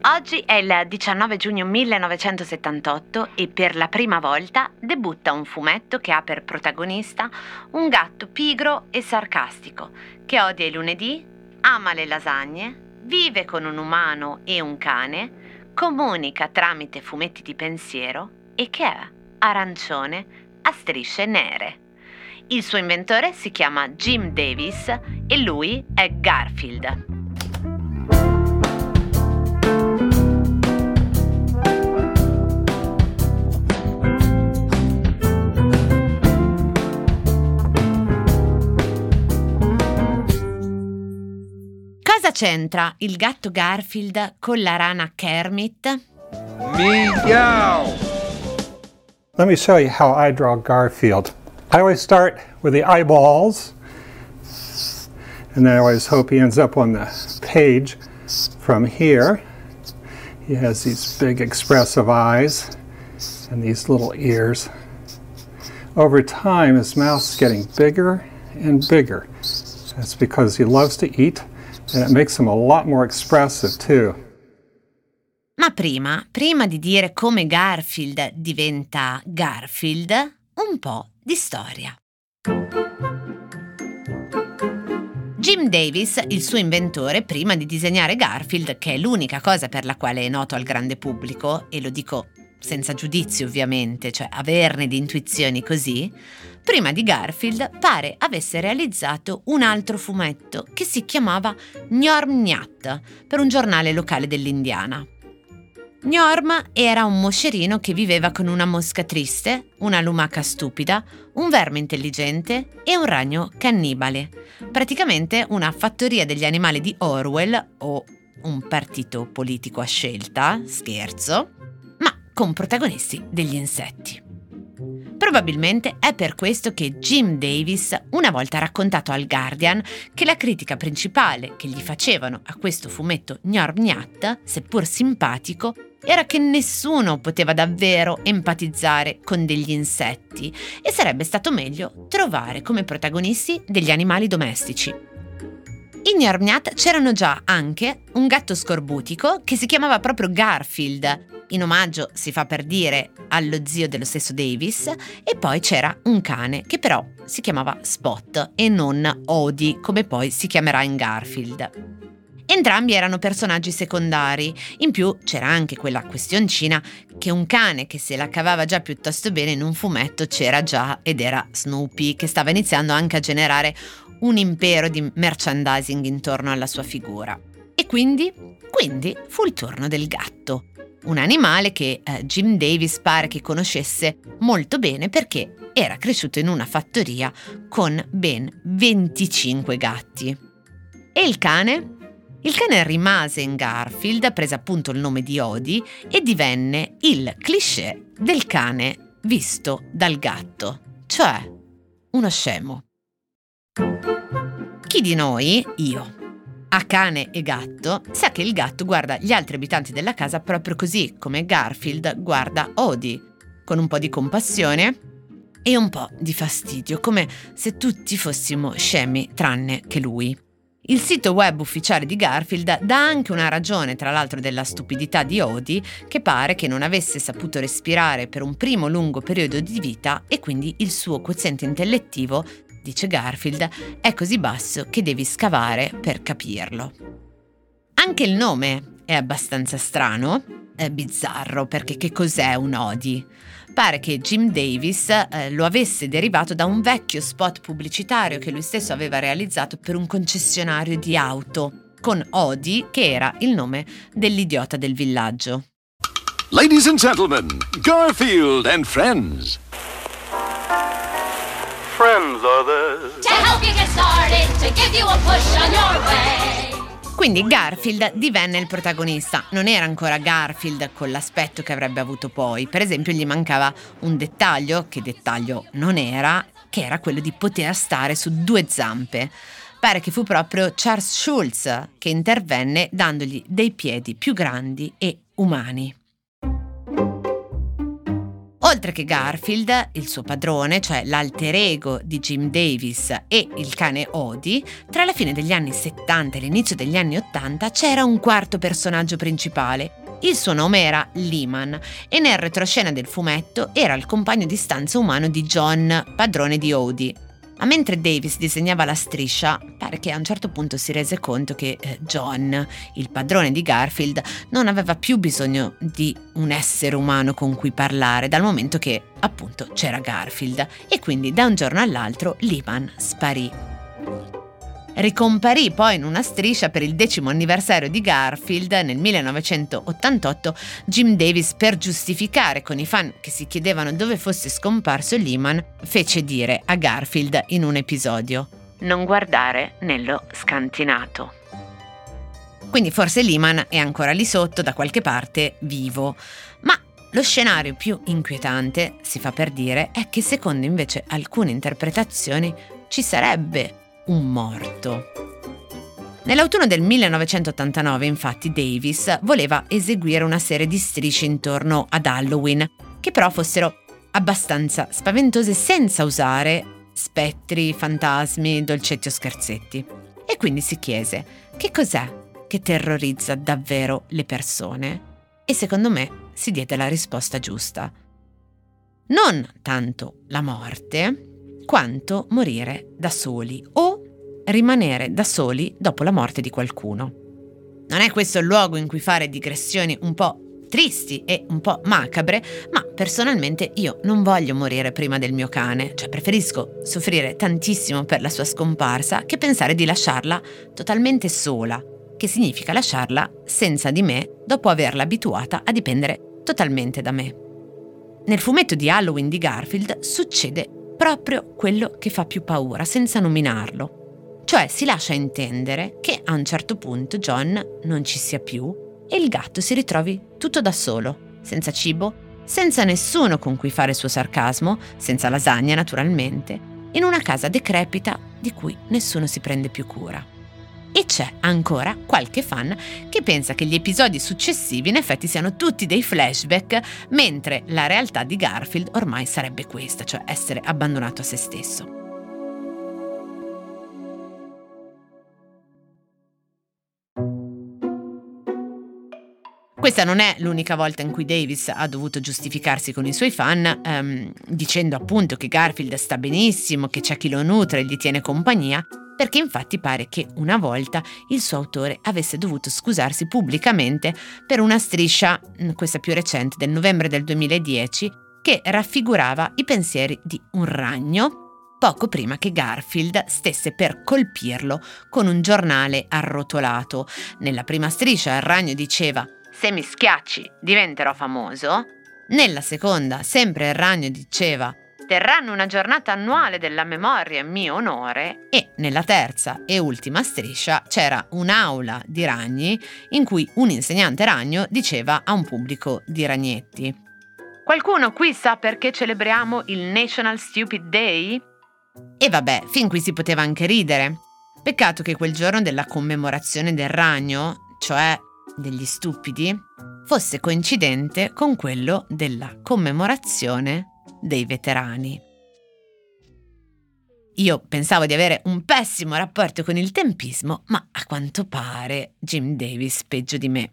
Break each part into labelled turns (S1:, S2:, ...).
S1: Oggi è il 19 giugno 1978 e per la prima volta debutta un fumetto che ha per protagonista un gatto pigro e sarcastico che odia i lunedì, ama le lasagne, vive con un umano e un cane, comunica tramite fumetti di pensiero e che è arancione a strisce nere. Il suo inventore si chiama Jim Davis e lui è Garfield. Cosa c'entra il gatto Garfield con la rana Kermit?
S2: Meow!
S3: Let me show you how I draw Garfield. I always start with the eyeballs, and I always hope he ends up on the page from here. He has these big expressive eyes and these little ears. Over time, his mouth's getting bigger and bigger. That's because he loves to eat and it makes him a lot more expressive too.
S1: Ma prima, prima di dire come Garfield diventa Garfield, un po' di storia. Jim Davis, il suo inventore, prima di disegnare Garfield, che è l'unica cosa per la quale è noto al grande pubblico, e lo dico senza giudizio ovviamente, cioè averne di intuizioni così, prima di Garfield pare avesse realizzato un altro fumetto che si chiamava Gnorm Gnat per un giornale locale dell'Indiana. Gnorm era un moscerino che viveva con una mosca triste, una lumaca stupida, un verme intelligente e un ragno cannibale. Praticamente una fattoria degli animali di Orwell o un partito politico a scelta, scherzo, con protagonisti degli insetti. Probabilmente è per questo che Jim Davis una volta ha raccontato al Guardian che la critica principale che gli facevano a questo fumetto Gnorgnat, seppur simpatico, era che nessuno poteva davvero empatizzare con degli insetti e sarebbe stato meglio trovare come protagonisti degli animali domestici. In Gnorgnat c'erano già anche un gatto scorbutico che si chiamava proprio Garfield in omaggio si fa per dire allo zio dello stesso Davis, e poi c'era un cane che però si chiamava Spot e non Odie, come poi si chiamerà in Garfield. Entrambi erano personaggi secondari, in più c'era anche quella questioncina che un cane che se la cavava già piuttosto bene in un fumetto c'era già ed era Snoopy, che stava iniziando anche a generare un impero di merchandising intorno alla sua figura. E quindi? Quindi fu il turno del gatto un animale che eh, Jim Davis pare che conoscesse molto bene perché era cresciuto in una fattoria con ben 25 gatti. E il cane? Il cane rimase in Garfield, prese appunto il nome di Odie e divenne il cliché del cane visto dal gatto, cioè uno scemo. Chi di noi, io, a cane e gatto, sa che il gatto guarda gli altri abitanti della casa proprio così come Garfield guarda Odie, con un po' di compassione e un po' di fastidio, come se tutti fossimo scemi tranne che lui. Il sito web ufficiale di Garfield dà anche una ragione, tra l'altro, della stupidità di Odie, che pare che non avesse saputo respirare per un primo lungo periodo di vita e quindi il suo quoziente intellettivo dice Garfield, è così basso che devi scavare per capirlo. Anche il nome è abbastanza strano, è bizzarro perché che cos'è un Odi? Pare che Jim Davis eh, lo avesse derivato da un vecchio spot pubblicitario che lui stesso aveva realizzato per un concessionario di auto, con Odi che era il nome dell'idiota del villaggio.
S2: Ladies and gentlemen, Garfield and friends
S4: friends are there to help you get started, to give you a push on your way.
S1: Quindi Garfield divenne il protagonista. Non era ancora Garfield con l'aspetto che avrebbe avuto poi. Per esempio, gli mancava un dettaglio, che dettaglio non era, che era quello di poter stare su due zampe. Pare che fu proprio Charles Schulz che intervenne dandogli dei piedi più grandi e umani. Oltre che Garfield, il suo padrone, cioè l'alter ego di Jim Davis e il cane Odie, tra la fine degli anni 70 e l'inizio degli anni 80 c'era un quarto personaggio principale. Il suo nome era Lehman e nel retroscena del fumetto era il compagno di stanza umano di John, padrone di Odie. Ma mentre Davis disegnava la striscia, pare che a un certo punto si rese conto che eh, John, il padrone di Garfield, non aveva più bisogno di un essere umano con cui parlare, dal momento che appunto c'era Garfield. E quindi da un giorno all'altro Liman sparì. Ricomparì poi in una striscia per il decimo anniversario di Garfield nel 1988 Jim Davis per giustificare con i fan che si chiedevano dove fosse scomparso Lehman fece dire a Garfield in un episodio non guardare nello scantinato. Quindi forse Lehman è ancora lì sotto da qualche parte vivo, ma lo scenario più inquietante, si fa per dire, è che secondo invece alcune interpretazioni ci sarebbe un morto. Nell'autunno del 1989, infatti, Davis voleva eseguire una serie di strisce intorno ad Halloween, che però fossero abbastanza spaventose senza usare spettri, fantasmi, dolcetti o scherzetti. E quindi si chiese, che cos'è che terrorizza davvero le persone? E secondo me si diede la risposta giusta. Non tanto la morte, quanto morire da soli o rimanere da soli dopo la morte di qualcuno. Non è questo il luogo in cui fare digressioni un po' tristi e un po' macabre, ma personalmente io non voglio morire prima del mio cane, cioè preferisco soffrire tantissimo per la sua scomparsa che pensare di lasciarla totalmente sola, che significa lasciarla senza di me dopo averla abituata a dipendere totalmente da me. Nel fumetto di Halloween di Garfield succede proprio quello che fa più paura, senza nominarlo. Cioè si lascia intendere che a un certo punto John non ci sia più e il gatto si ritrovi tutto da solo, senza cibo, senza nessuno con cui fare il suo sarcasmo, senza lasagna naturalmente, in una casa decrepita di cui nessuno si prende più cura. C'è ancora qualche fan che pensa che gli episodi successivi in effetti siano tutti dei flashback, mentre la realtà di Garfield ormai sarebbe questa, cioè essere abbandonato a se stesso. Questa non è l'unica volta in cui Davis ha dovuto giustificarsi con i suoi fan, ehm, dicendo appunto che Garfield sta benissimo, che c'è chi lo nutre e gli tiene compagnia, perché infatti pare che una volta il suo autore avesse dovuto scusarsi pubblicamente per una striscia, mm, questa più recente del novembre del 2010, che raffigurava i pensieri di un ragno poco prima che Garfield stesse per colpirlo con un giornale arrotolato. Nella prima striscia il ragno diceva Se mi schiacci diventerò famoso. Nella seconda, sempre il ragno diceva terranno una giornata annuale della memoria in mio onore e nella terza e ultima striscia c'era un'aula di ragni in cui un insegnante ragno diceva a un pubblico di ragnetti. Qualcuno qui sa perché celebriamo il National Stupid Day? E vabbè, fin qui si poteva anche ridere. Peccato che quel giorno della commemorazione del ragno, cioè degli stupidi, fosse coincidente con quello della commemorazione dei veterani. Io pensavo di avere un pessimo rapporto con il tempismo, ma a quanto pare Jim Davis peggio di me.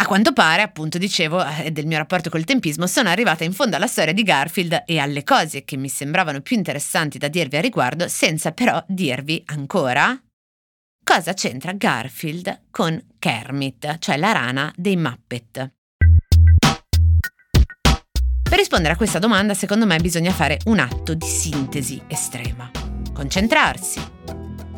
S1: A quanto pare, appunto, dicevo, eh, del mio rapporto col tempismo, sono arrivata in fondo alla storia di Garfield e alle cose che mi sembravano più interessanti da dirvi a riguardo, senza però dirvi ancora cosa c'entra Garfield con Kermit, cioè la rana dei Muppet. Per rispondere a questa domanda, secondo me, bisogna fare un atto di sintesi estrema. Concentrarsi,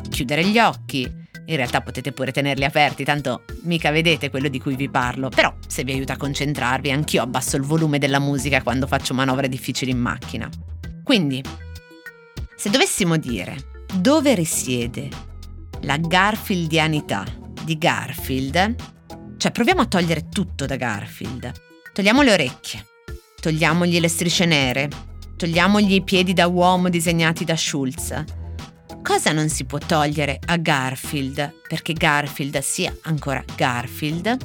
S1: chiudere gli occhi. In realtà potete pure tenerli aperti, tanto mica vedete quello di cui vi parlo, però se vi aiuta a concentrarvi, anch'io abbasso il volume della musica quando faccio manovre difficili in macchina. Quindi, se dovessimo dire dove risiede la Garfieldianità di Garfield, cioè proviamo a togliere tutto da Garfield. Togliamo le orecchie, Togliamogli le strisce nere. Togliamogli i piedi da uomo disegnati da Schulz. Cosa non si può togliere a Garfield perché Garfield sia ancora Garfield?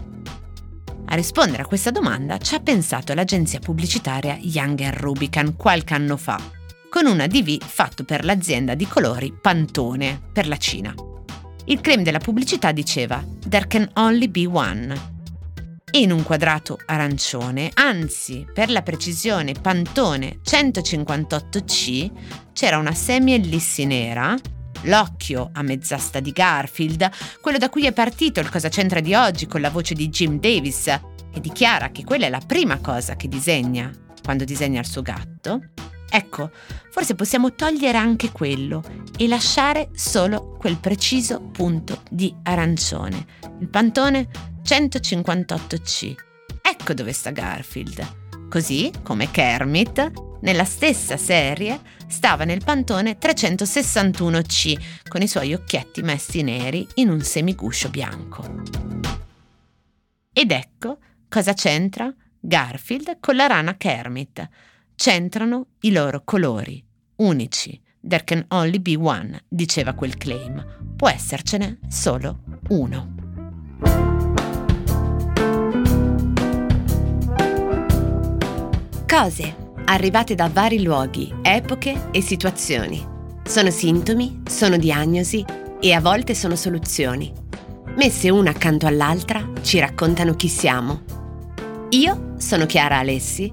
S1: A rispondere a questa domanda ci ha pensato l'agenzia pubblicitaria Young Rubicon qualche anno fa, con una DV fatto per l'azienda di colori Pantone per la Cina. Il claim della pubblicità diceva There can only be one. E in un quadrato arancione, anzi per la precisione Pantone 158C, c'era una semi-ellissi nera l'occhio a mezz'asta di Garfield, quello da cui è partito il Cosa c'entra di oggi con la voce di Jim Davis, che dichiara che quella è la prima cosa che disegna quando disegna il suo gatto, ecco, forse possiamo togliere anche quello e lasciare solo quel preciso punto di arancione, il pantone 158C. Ecco dove sta Garfield. Così come Kermit, nella stessa serie, stava nel pantone 361C con i suoi occhietti messi neri in un semiguscio bianco. Ed ecco cosa c'entra Garfield con la rana Kermit. C'entrano i loro colori, unici. There can only be one, diceva quel claim. Può essercene solo uno.
S5: Cose arrivate da vari luoghi, epoche e situazioni. Sono sintomi, sono diagnosi e a volte sono soluzioni. Messe una accanto all'altra ci raccontano chi siamo. Io sono Chiara Alessi